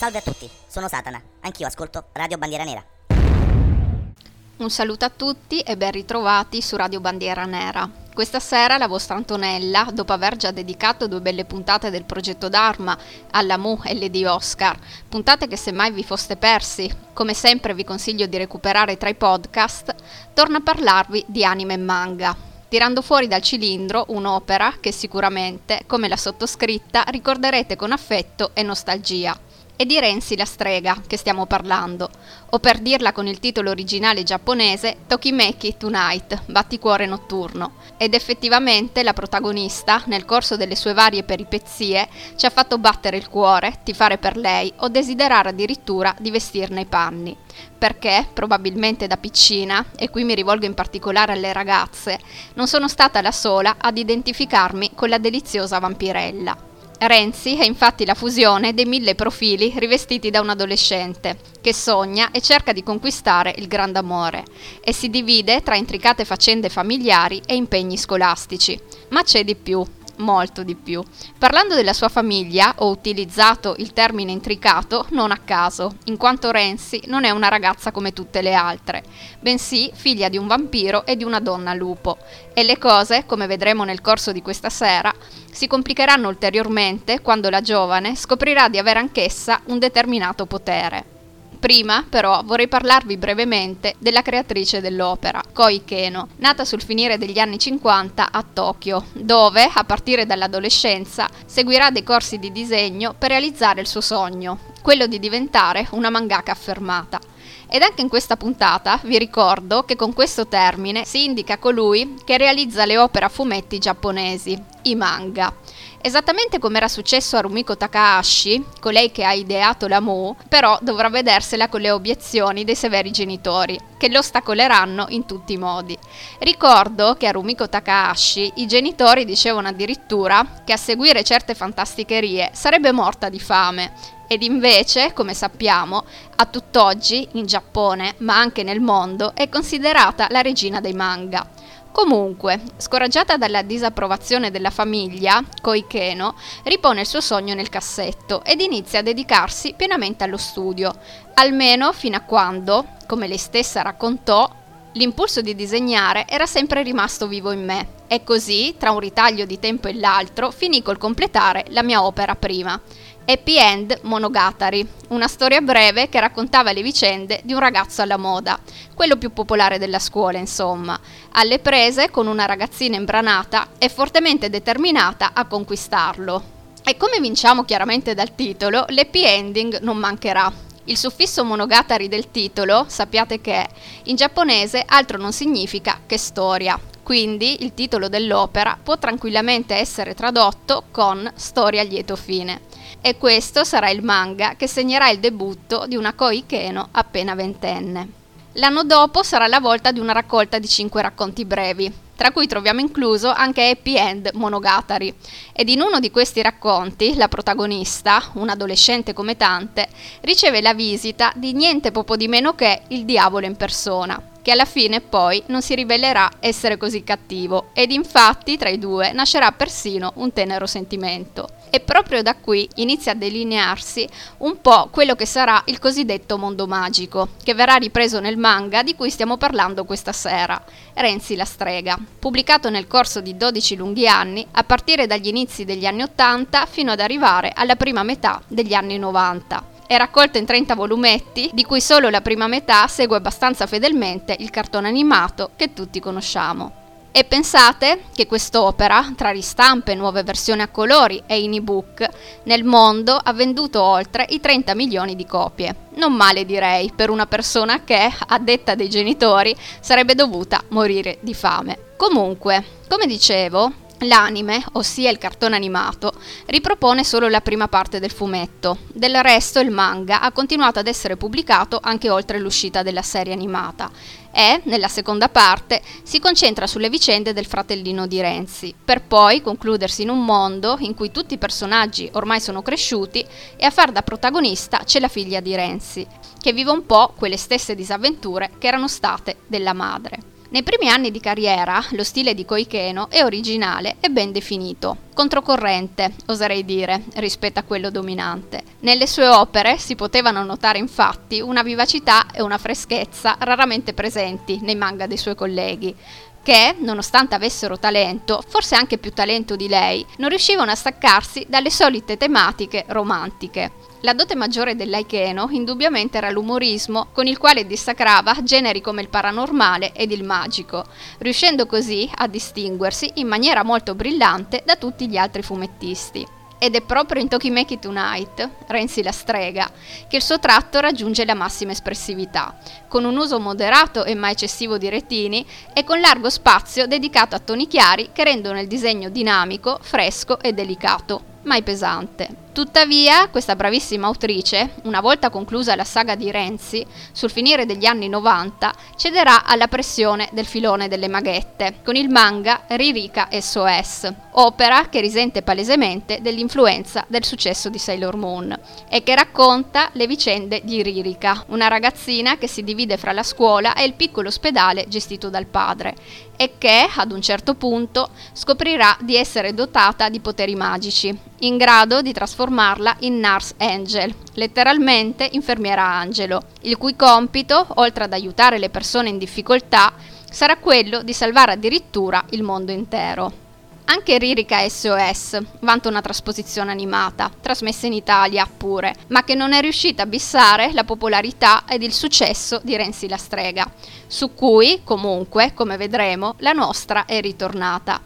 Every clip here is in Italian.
Salve a tutti, sono Satana, anch'io ascolto Radio Bandiera Nera. Un saluto a tutti e ben ritrovati su Radio Bandiera Nera. Questa sera la vostra Antonella, dopo aver già dedicato due belle puntate del progetto Dharma alla Mu e Lady Oscar, puntate che se mai vi foste persi, come sempre vi consiglio di recuperare tra i podcast, torna a parlarvi di anime e manga, tirando fuori dal cilindro un'opera che sicuramente, come la sottoscritta, ricorderete con affetto e nostalgia. È di Renzi la strega che stiamo parlando, o per dirla con il titolo originale giapponese Tokimeki Tonight, batticuore notturno. Ed effettivamente la protagonista, nel corso delle sue varie peripezie, ci ha fatto battere il cuore, tifare per lei o desiderare addirittura di vestirne i panni. Perché, probabilmente da piccina, e qui mi rivolgo in particolare alle ragazze, non sono stata la sola ad identificarmi con la deliziosa vampirella. Renzi è infatti la fusione dei mille profili rivestiti da un adolescente che sogna e cerca di conquistare il grande amore e si divide tra intricate faccende familiari e impegni scolastici. Ma c'è di più molto di più. Parlando della sua famiglia, ho utilizzato il termine intricato non a caso, in quanto Renzi non è una ragazza come tutte le altre, bensì figlia di un vampiro e di una donna lupo. E le cose, come vedremo nel corso di questa sera, si complicheranno ulteriormente quando la giovane scoprirà di avere anch'essa un determinato potere. Prima, però, vorrei parlarvi brevemente della creatrice dell'opera, Koi Keno, nata sul finire degli anni 50 a Tokyo, dove, a partire dall'adolescenza, seguirà dei corsi di disegno per realizzare il suo sogno, quello di diventare una mangaka affermata. Ed anche in questa puntata vi ricordo che con questo termine si indica colui che realizza le opere a fumetti giapponesi, i manga. Esattamente come era successo a Rumiko Takahashi, colei che ha ideato la Mu, però dovrà vedersela con le obiezioni dei severi genitori, che lo ostacoleranno in tutti i modi. Ricordo che a Rumiko Takahashi i genitori dicevano addirittura che a seguire certe fantasticherie sarebbe morta di fame ed invece, come sappiamo, a tutt'oggi in Giappone, ma anche nel mondo, è considerata la regina dei manga. Comunque, scoraggiata dalla disapprovazione della famiglia, Koikeno ripone il suo sogno nel cassetto ed inizia a dedicarsi pienamente allo studio, almeno fino a quando, come lei stessa raccontò, l'impulso di disegnare era sempre rimasto vivo in me e così, tra un ritaglio di tempo e l'altro, finì col completare la mia opera prima. Happy End Monogatari, una storia breve che raccontava le vicende di un ragazzo alla moda, quello più popolare della scuola, insomma, alle prese con una ragazzina imbranata e fortemente determinata a conquistarlo. E come vinciamo chiaramente dal titolo, l'happy ending non mancherà. Il suffisso monogatari del titolo, sappiate che in giapponese altro non significa che storia, quindi il titolo dell'opera può tranquillamente essere tradotto con storia a lieto fine e questo sarà il manga che segnerà il debutto di una Koi Keno appena ventenne. L'anno dopo sarà la volta di una raccolta di 5 racconti brevi, tra cui troviamo incluso anche Happy End Monogatari. Ed in uno di questi racconti, la protagonista, un adolescente come tante, riceve la visita di niente poco di meno che il diavolo in persona, che alla fine poi non si rivelerà essere così cattivo, ed infatti tra i due nascerà persino un tenero sentimento. E proprio da qui inizia a delinearsi un po' quello che sarà il cosiddetto mondo magico, che verrà ripreso nel manga di cui stiamo parlando questa sera, Renzi la strega, pubblicato nel corso di 12 lunghi anni, a partire dagli inizi degli anni 80 fino ad arrivare alla prima metà degli anni 90 è raccolto in 30 volumetti, di cui solo la prima metà segue abbastanza fedelmente il cartone animato che tutti conosciamo. E pensate che quest'opera, tra ristampe, nuove versioni a colori e in ebook, nel mondo ha venduto oltre i 30 milioni di copie. Non male direi per una persona che, a detta dei genitori, sarebbe dovuta morire di fame. Comunque, come dicevo, L'anime, ossia il cartone animato, ripropone solo la prima parte del fumetto. Del resto il manga ha continuato ad essere pubblicato anche oltre l'uscita della serie animata e, nella seconda parte, si concentra sulle vicende del fratellino di Renzi, per poi concludersi in un mondo in cui tutti i personaggi ormai sono cresciuti e a far da protagonista c'è la figlia di Renzi, che vive un po' quelle stesse disavventure che erano state della madre. Nei primi anni di carriera lo stile di Koikeno è originale e ben definito, controcorrente, oserei dire, rispetto a quello dominante. Nelle sue opere si potevano notare infatti una vivacità e una freschezza raramente presenti nei manga dei suoi colleghi, che, nonostante avessero talento, forse anche più talento di lei, non riuscivano a staccarsi dalle solite tematiche romantiche. La dote maggiore dell'Aikeno indubbiamente era l'umorismo con il quale dissacrava generi come il paranormale ed il magico, riuscendo così a distinguersi in maniera molto brillante da tutti gli altri fumettisti. Ed è proprio in Tokimeki Tonight, Renzi la strega, che il suo tratto raggiunge la massima espressività, con un uso moderato e mai eccessivo di retini e con largo spazio dedicato a toni chiari che rendono il disegno dinamico, fresco e delicato, mai pesante. Tuttavia, questa bravissima autrice, una volta conclusa la saga di Renzi, sul finire degli anni 90, cederà alla pressione del filone delle maghette, con il manga Ririka SOS, opera che risente palesemente dell'influenza del successo di Sailor Moon e che racconta le vicende di Ririka, una ragazzina che si divide fra la scuola e il piccolo ospedale gestito dal padre e che, ad un certo punto, scoprirà di essere dotata di poteri magici, in grado di trasformarla in Nurse Angel, letteralmente infermiera angelo, il cui compito, oltre ad aiutare le persone in difficoltà, sarà quello di salvare addirittura il mondo intero. Anche Ririka SOS vanta una trasposizione animata, trasmessa in Italia pure, ma che non è riuscita a bissare la popolarità ed il successo di Renzi la strega, su cui, comunque, come vedremo, la nostra è ritornata.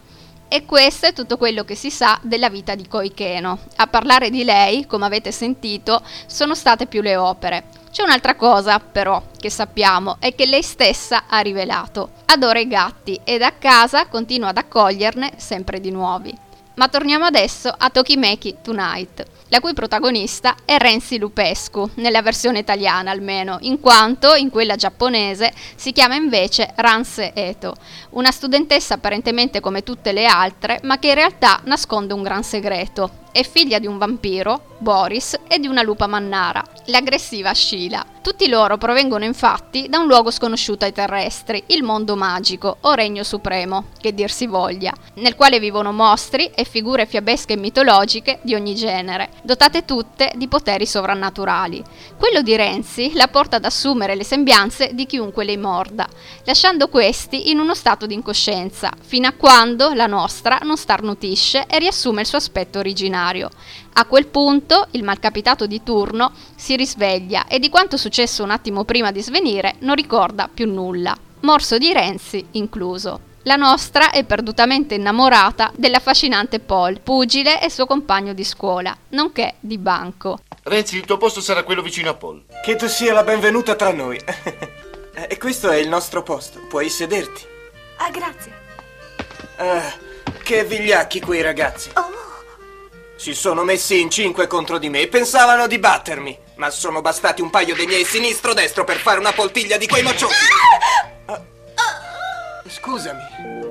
E questo è tutto quello che si sa della vita di Koikeno. A parlare di lei, come avete sentito, sono state più le opere. C'è un'altra cosa, però, che sappiamo e che lei stessa ha rivelato. Adora i gatti ed a casa continua ad accoglierne sempre di nuovi. Ma torniamo adesso a Tokimeki Tonight, la cui protagonista è Renzi Lupescu, nella versione italiana almeno, in quanto in quella giapponese si chiama invece Ranse Eto, una studentessa apparentemente come tutte le altre, ma che in realtà nasconde un gran segreto, è figlia di un vampiro, Boris, e di una lupa mannara, l'aggressiva Sheila. Tutti loro provengono infatti da un luogo sconosciuto ai terrestri, il mondo magico, o regno supremo, che dir si voglia, nel quale vivono mostri e figure fiabesche e mitologiche di ogni genere, dotate tutte di poteri sovrannaturali. Quello di Renzi la porta ad assumere le sembianze di chiunque lei morda, lasciando questi in uno stato di incoscienza, fino a quando la nostra non starnutisce e riassume il suo aspetto originale scenario. A quel punto il malcapitato di turno si risveglia e di quanto successo un attimo prima di svenire non ricorda più nulla, morso di Renzi incluso. La nostra è perdutamente innamorata dell'affascinante Paul, pugile e suo compagno di scuola, nonché di banco. Renzi, il tuo posto sarà quello vicino a Paul. Che tu sia la benvenuta tra noi. e questo è il nostro posto, puoi sederti. Ah, grazie. Ah, che vigliacchi quei ragazzi. Oh. Si sono messi in cinque contro di me e pensavano di battermi. Ma sono bastati un paio dei miei sinistro-destro per fare una poltiglia di quei mocciosi. Ah, scusami.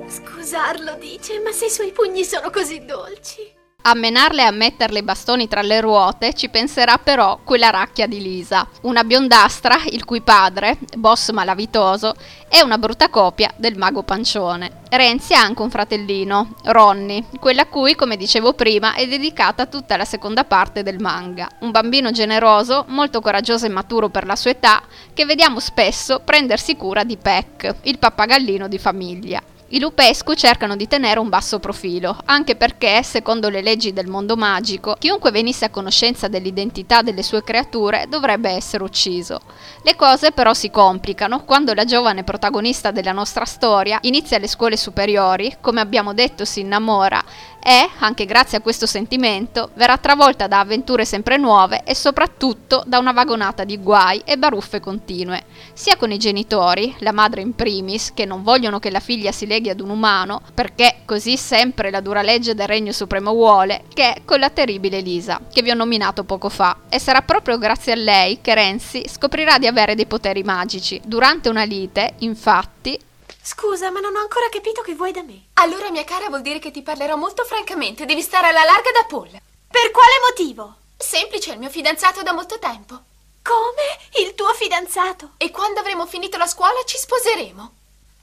Scusarlo, dice, ma se i suoi pugni sono così dolci. A menarle e a metterle i bastoni tra le ruote ci penserà però quella racchia di Lisa, una biondastra il cui padre, boss malavitoso, è una brutta copia del mago pancione. Renzi ha anche un fratellino, Ronny, quella a cui, come dicevo prima, è dedicata tutta la seconda parte del manga. Un bambino generoso, molto coraggioso e maturo per la sua età, che vediamo spesso prendersi cura di Peck, il pappagallino di famiglia. I Lupescu cercano di tenere un basso profilo, anche perché, secondo le leggi del mondo magico, chiunque venisse a conoscenza dell'identità delle sue creature dovrebbe essere ucciso. Le cose però si complicano quando la giovane protagonista della nostra storia inizia le scuole superiori, come abbiamo detto si innamora e, anche grazie a questo sentimento, verrà travolta da avventure sempre nuove e soprattutto da una vagonata di guai e baruffe continue, sia con i genitori, la madre in primis, che non vogliono che la figlia si leghi ad un umano, perché così sempre la dura legge del Regno Supremo vuole, che con la terribile Lisa, che vi ho nominato poco fa. E sarà proprio grazie a lei che Renzi scoprirà di avere dei poteri magici. Durante una lite, infatti, Scusa, ma non ho ancora capito che vuoi da me. Allora, mia cara, vuol dire che ti parlerò molto francamente. Devi stare alla larga da Paul. Per quale motivo? Semplice, è il mio fidanzato da molto tempo. Come? Il tuo fidanzato? E quando avremo finito la scuola ci sposeremo.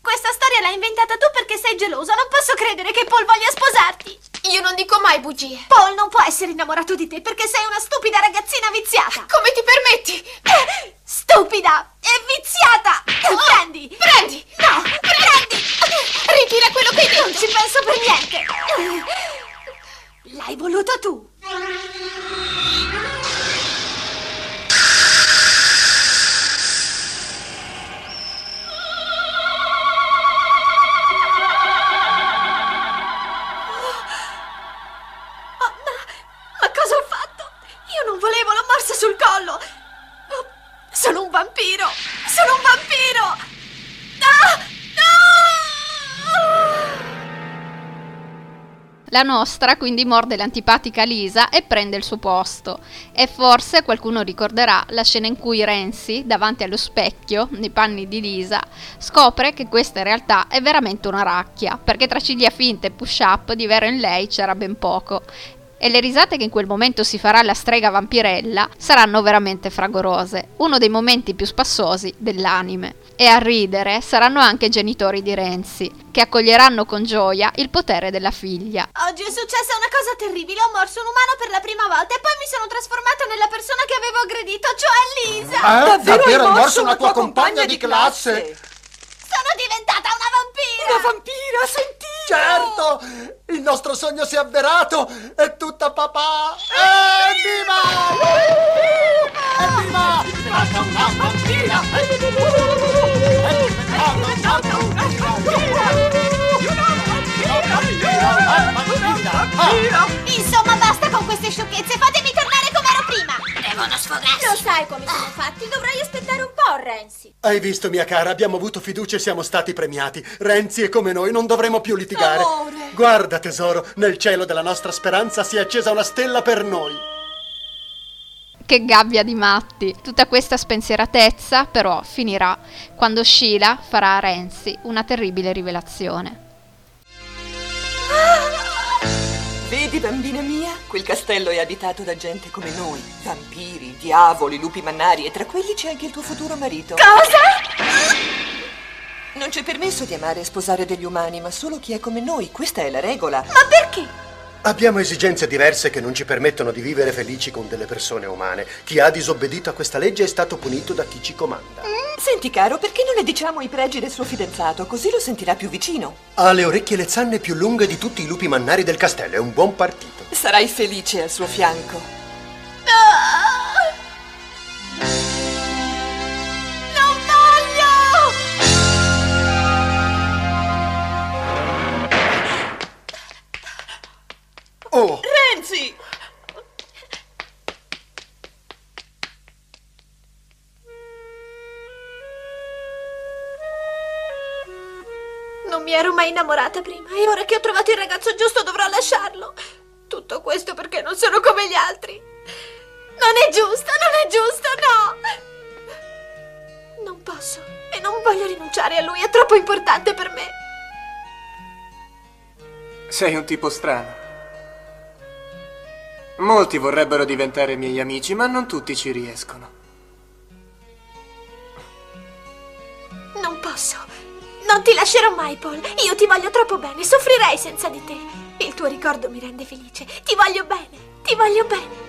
Questa storia l'hai inventata tu perché sei geloso. Non posso credere che Paul voglia sposarti. Io non dico mai bugie. Paul non può essere innamorato di te perché sei una stupida ragazzina viziata. Come ti permetti? Eh, Stupida e viziata. Prendi. Prendi! No, prendi. Ritira quello che hai Non detto! ci penso per niente. L'hai voluto tu. La nostra quindi morde l'antipatica Lisa e prende il suo posto. E forse qualcuno ricorderà la scena in cui Renzi, davanti allo specchio, nei panni di Lisa, scopre che questa in realtà è veramente una racchia, perché tra ciglia finte e push-up di vero in lei c'era ben poco. E le risate che in quel momento si farà la strega vampirella saranno veramente fragorose, uno dei momenti più spassosi dell'anime. E a ridere saranno anche i genitori di Renzi, che accoglieranno con gioia il potere della figlia. Oggi è successa una cosa terribile. Ho morso un umano per la prima volta e poi mi sono trasformata nella persona che avevo aggredito, cioè Lisa. Eh, davvero, hai morso una tua compagna di classe? Sono diventata una vampira. Una vampira, sentite! Certo! Il nostro sogno si è avverato! È tutta papà! Evviva! Evviva! È diventata una vampira! È diventata una vampira! Insomma, basta con queste sciocchezze. Fatemi tornare come ero prima. Devono sfogarsi. Lo sai come sono fatti, dovrai aspettare un po', Renzi. Hai visto, mia cara, abbiamo avuto fiducia e siamo stati premiati. Renzi è come noi, non dovremo più litigare. Amore. Guarda, tesoro, nel cielo della nostra speranza si è accesa una stella per noi. Che gabbia di matti! Tutta questa spensieratezza però finirà quando Sheila farà a Renzi una terribile rivelazione. Vedi, bambina mia, quel castello è abitato da gente come noi. Vampiri, diavoli, lupi mannari e tra quelli c'è anche il tuo futuro marito. Cosa? Non c'è permesso di amare e sposare degli umani, ma solo chi è come noi. Questa è la regola. Ma perché? Abbiamo esigenze diverse che non ci permettono di vivere felici con delle persone umane. Chi ha disobbedito a questa legge è stato punito da chi ci comanda. Senti, caro, perché non le diciamo i pregi del suo fidanzato? Così lo sentirà più vicino. Ha le orecchie e le zanne più lunghe di tutti i lupi mannari del castello. È un buon partito. Sarai felice al suo fianco. Mai innamorata prima e ora che ho trovato il ragazzo giusto dovrò lasciarlo. Tutto questo perché non sono come gli altri. Non è giusto, non è giusto, no! Non posso e non voglio rinunciare a lui, è troppo importante per me. Sei un tipo strano. Molti vorrebbero diventare miei amici, ma non tutti ci riescono. Non posso. Non ti lascerò mai, Paul. Io ti voglio troppo bene, soffrirei senza di te. Il tuo ricordo mi rende felice. Ti voglio bene, ti voglio bene.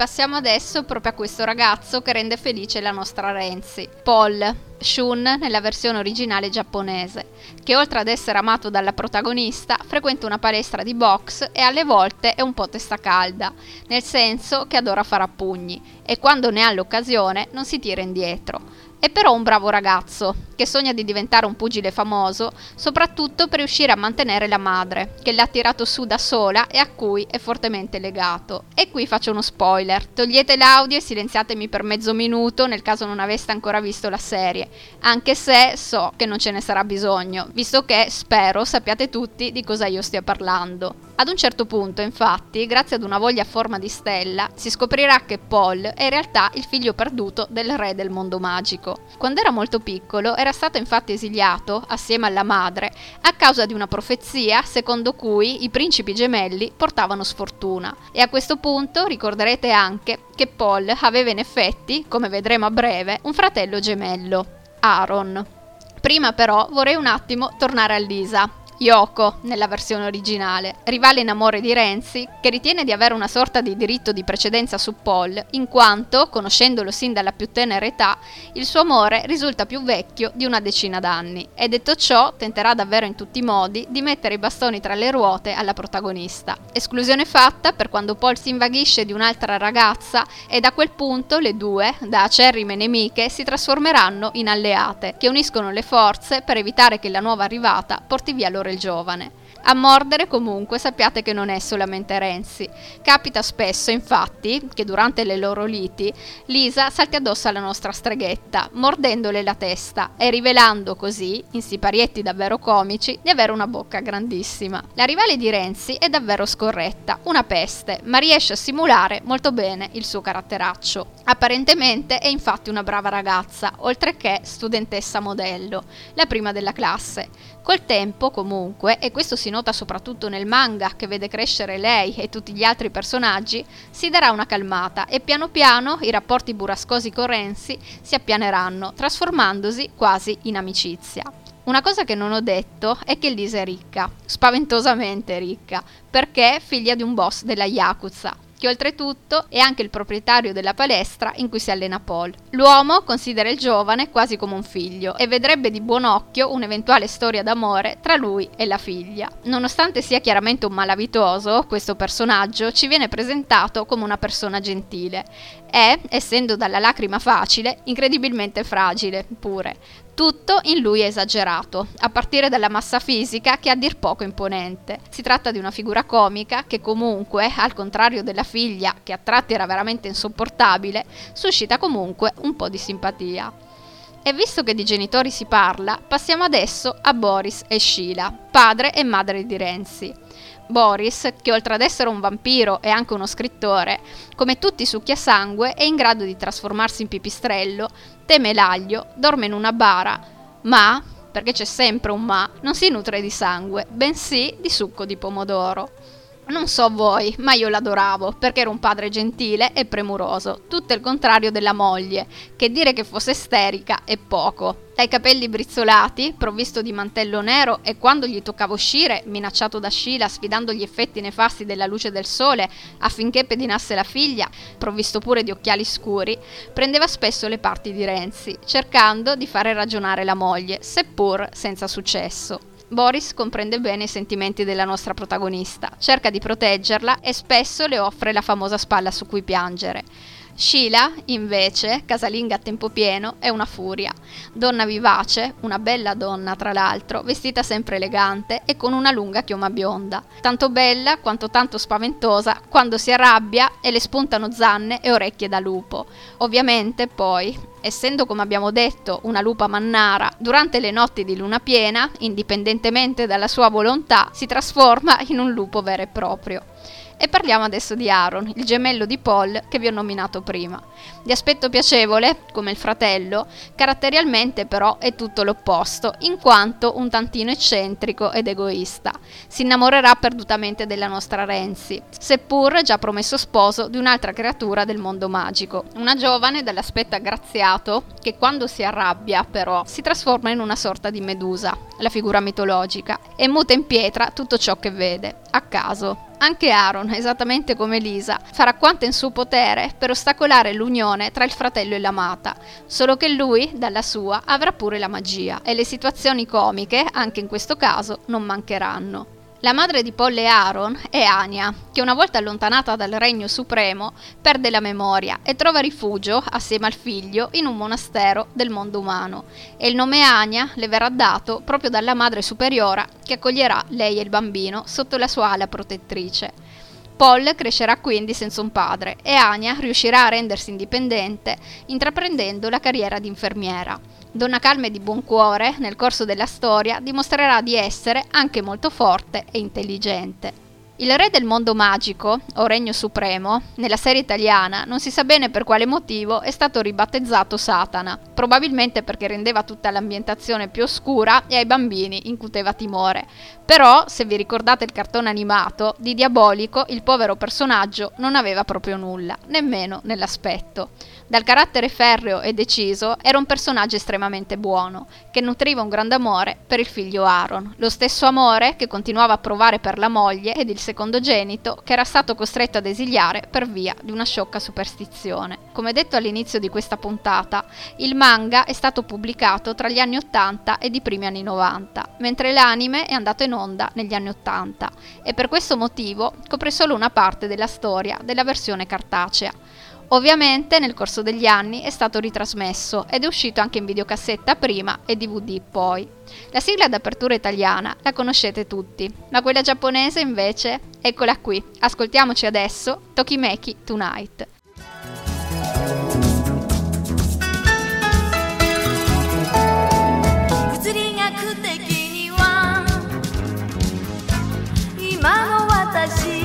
Passiamo adesso proprio a questo ragazzo che rende felice la nostra Renzi, Paul, Shun nella versione originale giapponese, che oltre ad essere amato dalla protagonista, frequenta una palestra di box e alle volte è un po' testa calda, nel senso che adora fare a pugni e quando ne ha l'occasione non si tira indietro. È però un bravo ragazzo, che sogna di diventare un pugile famoso, soprattutto per riuscire a mantenere la madre, che l'ha tirato su da sola e a cui è fortemente legato. E qui faccio uno spoiler, togliete l'audio e silenziatemi per mezzo minuto nel caso non aveste ancora visto la serie, anche se so che non ce ne sarà bisogno, visto che spero sappiate tutti di cosa io stia parlando. Ad un certo punto, infatti, grazie ad una voglia a forma di stella, si scoprirà che Paul è in realtà il figlio perduto del re del mondo magico. Quando era molto piccolo era stato infatti esiliato, assieme alla madre, a causa di una profezia secondo cui i principi gemelli portavano sfortuna. E a questo punto ricorderete anche che Paul aveva in effetti, come vedremo a breve, un fratello gemello, Aaron. Prima però vorrei un attimo tornare a Lisa, Yoko nella versione originale, rivale in amore di Renzi, che ritiene di avere una sorta di diritto di precedenza su Paul, in quanto, conoscendolo sin dalla più tenera età, il suo amore risulta più vecchio di una decina d'anni e detto ciò tenterà davvero in tutti i modi di mettere i bastoni tra le ruote alla protagonista. Esclusione fatta per quando Paul si invaghisce di un'altra ragazza e da quel punto le due, da acerrime nemiche, si trasformeranno in alleate, che uniscono le forze per evitare che la nuova arrivata porti via loro il giovane. A mordere comunque sappiate che non è solamente Renzi. Capita spesso, infatti, che durante le loro liti Lisa salti addosso alla nostra streghetta, mordendole la testa e rivelando così, in siparietti davvero comici, di avere una bocca grandissima. La rivale di Renzi è davvero scorretta, una peste, ma riesce a simulare molto bene il suo caratteraccio. Apparentemente è infatti una brava ragazza, oltre che studentessa modello, la prima della classe. Col tempo, comunque, e questo si nota soprattutto nel manga che vede crescere lei e tutti gli altri personaggi, si darà una calmata e piano piano i rapporti burrascosi con Renzi si appianeranno, trasformandosi quasi in amicizia. Una cosa che non ho detto è che Lisa è ricca, spaventosamente ricca, perché è figlia di un boss della Yakuza, che oltretutto è anche il proprietario della palestra in cui si allena Paul. L'uomo considera il giovane quasi come un figlio e vedrebbe di buon occhio un'eventuale storia d'amore tra lui e la figlia. Nonostante sia chiaramente un malavitoso, questo personaggio ci viene presentato come una persona gentile e, essendo dalla lacrima facile, incredibilmente fragile pure. Tutto in lui è esagerato, a partire dalla massa fisica che è a dir poco imponente. Si tratta di una figura comica che comunque, al contrario della figlia, che a tratti era veramente insopportabile, suscita comunque un po' di simpatia. E visto che di genitori si parla, passiamo adesso a Boris e Sheila, padre e madre di Renzi. Boris, che oltre ad essere un vampiro è anche uno scrittore, come tutti i succhiasangue è in grado di trasformarsi in pipistrello, teme l'aglio, dorme in una bara, ma, perché c'è sempre un ma, non si nutre di sangue, bensì di succo di pomodoro. Non so voi, ma io l'adoravo perché era un padre gentile e premuroso, tutto il contrario della moglie, che dire che fosse isterica è poco. Dai capelli brizzolati, provvisto di mantello nero e quando gli toccava uscire, minacciato da Sheila sfidando gli effetti nefasti della luce del sole affinché pedinasse la figlia, provvisto pure di occhiali scuri, prendeva spesso le parti di Renzi, cercando di fare ragionare la moglie, seppur senza successo. Boris comprende bene i sentimenti della nostra protagonista, cerca di proteggerla e spesso le offre la famosa spalla su cui piangere. Sheila, invece, casalinga a tempo pieno, è una furia. Donna vivace, una bella donna tra l'altro, vestita sempre elegante e con una lunga chioma bionda. Tanto bella quanto tanto spaventosa quando si arrabbia e le spuntano zanne e orecchie da lupo. Ovviamente, poi, essendo come abbiamo detto una lupa mannara, durante le notti di luna piena, indipendentemente dalla sua volontà, si trasforma in un lupo vero e proprio. E parliamo adesso di Aaron, il gemello di Paul che vi ho nominato prima. Di aspetto piacevole, come il fratello, caratterialmente però è tutto l'opposto, in quanto un tantino eccentrico ed egoista. Si innamorerà perdutamente della nostra Renzi, seppur già promesso sposo di un'altra creatura del mondo magico. Una giovane dall'aspetto aggraziato che quando si arrabbia però si trasforma in una sorta di medusa, la figura mitologica, e muta in pietra tutto ciò che vede, a caso. Anche Aaron, esattamente come Lisa, farà quanto in suo potere per ostacolare l'unione tra il fratello e l'amata, solo che lui, dalla sua, avrà pure la magia e le situazioni comiche, anche in questo caso, non mancheranno. La madre di Paul e Aaron è Anya, che una volta allontanata dal regno supremo perde la memoria e trova rifugio, assieme al figlio, in un monastero del mondo umano. E il nome Anya le verrà dato proprio dalla madre superiora che accoglierà lei e il bambino sotto la sua ala protettrice. Paul crescerà quindi senza un padre e Anya riuscirà a rendersi indipendente intraprendendo la carriera di infermiera. Donna calma e di buon cuore, nel corso della storia, dimostrerà di essere anche molto forte e intelligente. Il re del mondo magico, o regno supremo, nella serie italiana non si sa bene per quale motivo è stato ribattezzato Satana, probabilmente perché rendeva tutta l'ambientazione più oscura e ai bambini incuteva timore. Però, se vi ricordate il cartone animato, di diabolico il povero personaggio non aveva proprio nulla, nemmeno nell'aspetto. Dal carattere ferreo e deciso, era un personaggio estremamente buono, che nutriva un grande amore per il figlio Aaron, lo stesso amore che continuava a provare per la moglie ed il secondogenito, che era stato costretto ad esiliare per via di una sciocca superstizione. Come detto all'inizio di questa puntata, il manga è stato pubblicato tra gli anni 80 ed i primi anni 90, mentre l'anime è andato in onda negli anni 80 e per questo motivo copre solo una parte della storia della versione cartacea. Ovviamente nel corso degli anni è stato ritrasmesso ed è uscito anche in videocassetta prima e DVD poi. La sigla d'apertura italiana la conoscete tutti, ma quella giapponese invece, eccola qui. Ascoltiamoci adesso Tokimeki Tonight. 今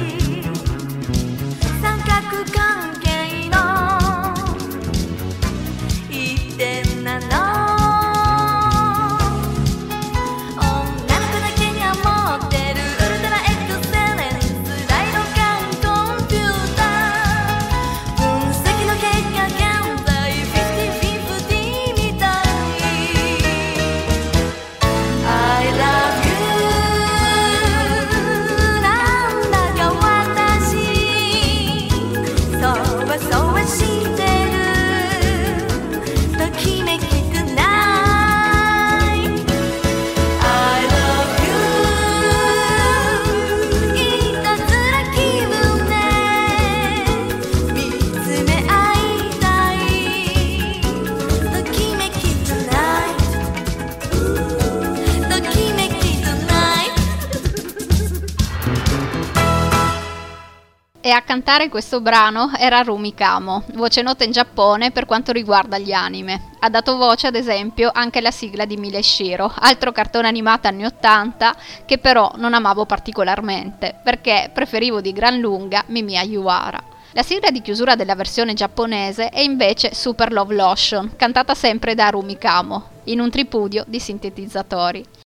cantare questo brano era Rumi Kamo, voce nota in Giappone per quanto riguarda gli anime. Ha dato voce ad esempio anche alla sigla di Mile Shiro, altro cartone animato anni 80 che però non amavo particolarmente perché preferivo di gran lunga Mimiya Yuara. La sigla di chiusura della versione giapponese è invece Super Love Lotion, cantata sempre da Rumi Kamo, in un tripudio di sintetizzatori.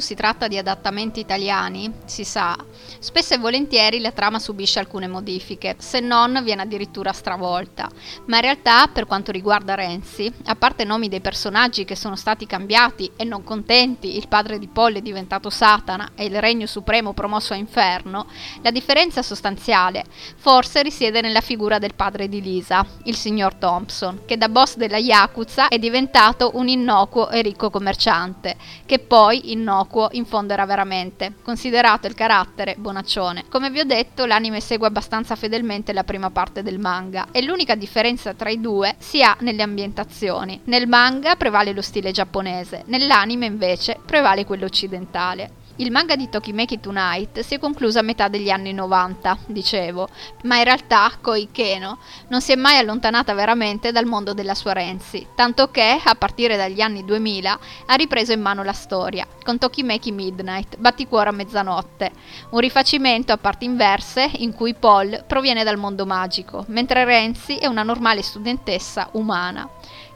Quando si tratta di adattamenti italiani, si sa, spesso e volentieri la trama subisce alcune modifiche, se non viene addirittura stravolta. Ma in realtà, per quanto riguarda Renzi, a parte nomi dei personaggi che sono stati cambiati e non contenti, il padre di Paul è diventato Satana e il regno supremo promosso a inferno, la differenza sostanziale forse risiede nella figura del padre di Lisa, il signor Thompson, che da boss della Yakuza è diventato un innocuo e ricco commerciante, che poi innocuo in fondo era veramente, considerato il carattere bonaccione. Come vi ho detto, l'anime segue abbastanza fedelmente la prima parte del manga e l'unica differenza tra i due si ha nelle ambientazioni. Nel manga prevale lo stile giapponese, nell'anime invece prevale quello occidentale. Il manga di Tokimeki Tonight si è concluso a metà degli anni 90, dicevo, ma in realtà Koi Keno non si è mai allontanata veramente dal mondo della sua Renzi, tanto che, a partire dagli anni 2000, ha ripreso in mano la storia, con Tokimeki Midnight, Batticuore a mezzanotte, un rifacimento a parti inverse in cui Paul proviene dal mondo magico, mentre Renzi è una normale studentessa umana.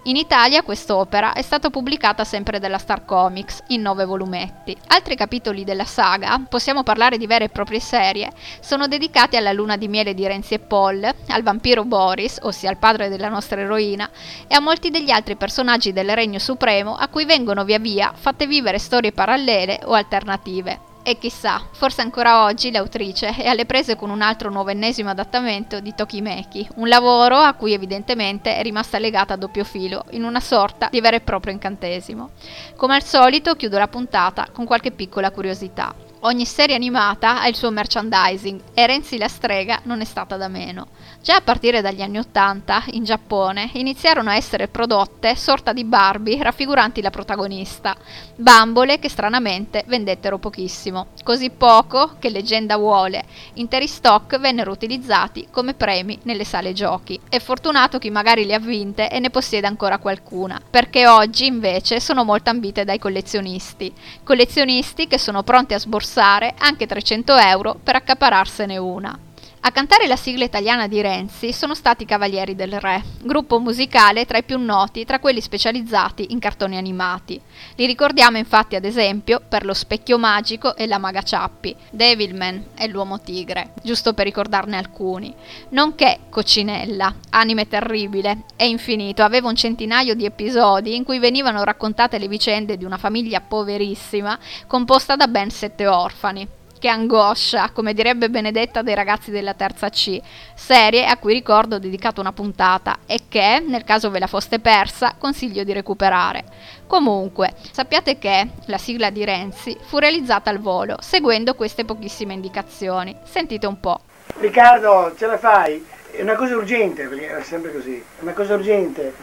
In Italia quest'opera è stata pubblicata sempre dalla Star Comics in nove volumetti. Altri capitoli della saga, possiamo parlare di vere e proprie serie, sono dedicati alla luna di miele di Renzi e Paul, al vampiro Boris, ossia al padre della nostra eroina, e a molti degli altri personaggi del Regno Supremo a cui vengono via via fatte vivere storie parallele o alternative. E chissà, forse ancora oggi l'autrice è alle prese con un altro nuovo ennesimo adattamento di Tokimeki, un lavoro a cui evidentemente è rimasta legata a doppio filo, in una sorta di vero e proprio incantesimo. Come al solito chiudo la puntata con qualche piccola curiosità. Ogni serie animata ha il suo merchandising e Renzi la strega non è stata da meno. Già a partire dagli anni Ottanta, in Giappone, iniziarono a essere prodotte sorta di Barbie raffiguranti la protagonista, bambole che stranamente vendettero pochissimo, così poco che leggenda vuole, interi stock vennero utilizzati come premi nelle sale giochi. È fortunato chi magari le ha vinte e ne possiede ancora qualcuna, perché oggi invece sono molto ambite dai collezionisti, collezionisti che sono pronti a sborsare anche 300 euro per accapararsene una. A cantare la sigla italiana di Renzi sono stati i Cavalieri del Re, gruppo musicale tra i più noti tra quelli specializzati in cartoni animati. Li ricordiamo infatti ad esempio per lo Specchio Magico e la Maga Ciappi, Devilman e l'Uomo Tigre, giusto per ricordarne alcuni. Nonché Coccinella, anime terribile e infinito, aveva un centinaio di episodi in cui venivano raccontate le vicende di una famiglia poverissima composta da ben sette orfani che angoscia, come direbbe Benedetta dei ragazzi della terza C, serie a cui ricordo ho dedicato una puntata e che, nel caso ve la foste persa, consiglio di recuperare. Comunque, sappiate che la sigla di Renzi fu realizzata al volo, seguendo queste pochissime indicazioni. Sentite un po'. Riccardo, ce la fai? È una cosa urgente, perché è sempre così, è una cosa urgente.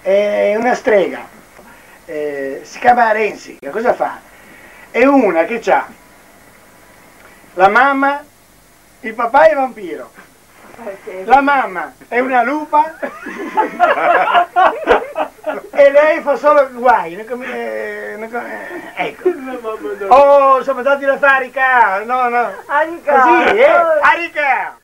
È una strega. Eh, si chiama Renzi, che cosa fa? È una che ha la mamma, il papà è vampiro. La mamma è una lupa e lei fa solo guai. non come- eh, non come- Ecco. Oh, siamo andati da Farica. No, no. Così, eh? Arica!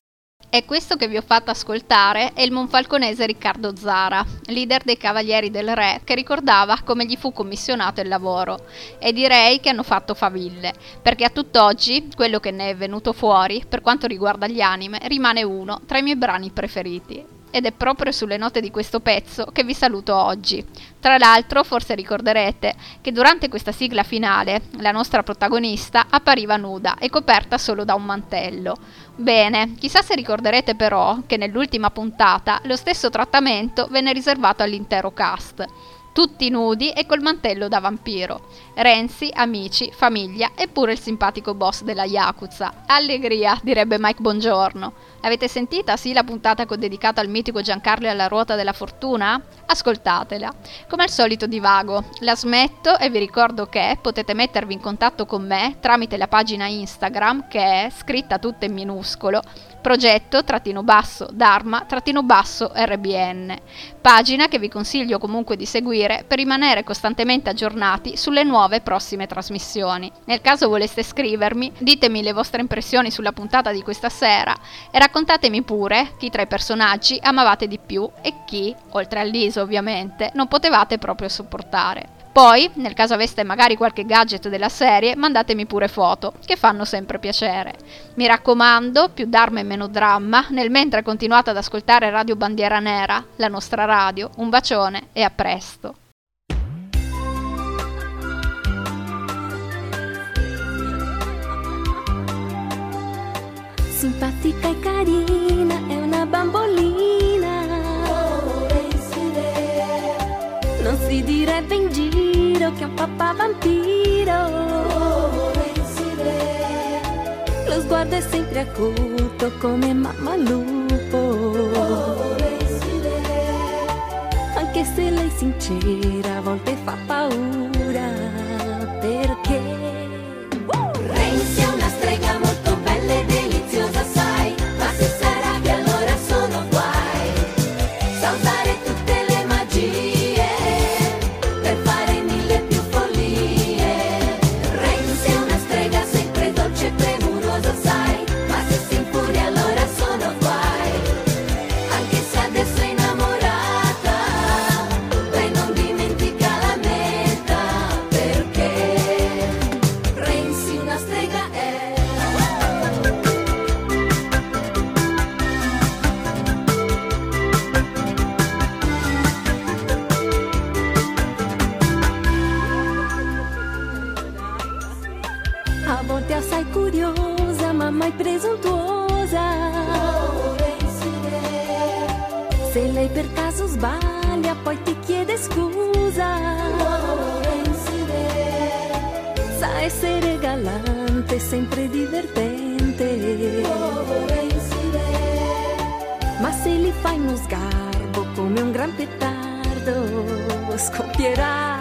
E questo che vi ho fatto ascoltare è il monfalconese Riccardo Zara, leader dei Cavalieri del Re, che ricordava come gli fu commissionato il lavoro. E direi che hanno fatto faville, perché a tutt'oggi quello che ne è venuto fuori, per quanto riguarda gli anime, rimane uno tra i miei brani preferiti. Ed è proprio sulle note di questo pezzo che vi saluto oggi. Tra l'altro, forse ricorderete che durante questa sigla finale la nostra protagonista appariva nuda e coperta solo da un mantello. Bene, chissà se ricorderete però che nell'ultima puntata lo stesso trattamento venne riservato all'intero cast. Tutti nudi e col mantello da vampiro. Renzi, amici, famiglia e pure il simpatico boss della Yakuza. Allegria, direbbe Mike Bongiorno. Avete sentita, sì, la puntata dedicato al mitico Giancarlo e alla ruota della fortuna? Ascoltatela. Come al solito divago, la smetto e vi ricordo che potete mettervi in contatto con me tramite la pagina Instagram che è scritta tutta in minuscolo progetto trattino basso Dharma trattino basso RBN, pagina che vi consiglio comunque di seguire per rimanere costantemente aggiornati sulle nuove prossime trasmissioni. Nel caso voleste scrivermi, ditemi le vostre impressioni sulla puntata di questa sera e raccontatemi pure chi tra i personaggi amavate di più e chi, oltre a Liso ovviamente, non potevate proprio sopportare. Poi, nel caso aveste magari qualche gadget della serie, mandatemi pure foto, che fanno sempre piacere. Mi raccomando, più d'arma e meno dramma, nel mentre continuate ad ascoltare Radio Bandiera Nera, la nostra radio. Un bacione e a presto! Simpatica e carina, è una bambolina. Non si direbbe in giro vampiro che è un papà vampiro. Lo sguardo è sempre acuto come mamma lupo. Anche se lei è sincera a volte fa paura. sa essere galante, sempre divertente. Ma se li fai uno sgarbo come un gran petardo, scoppierà.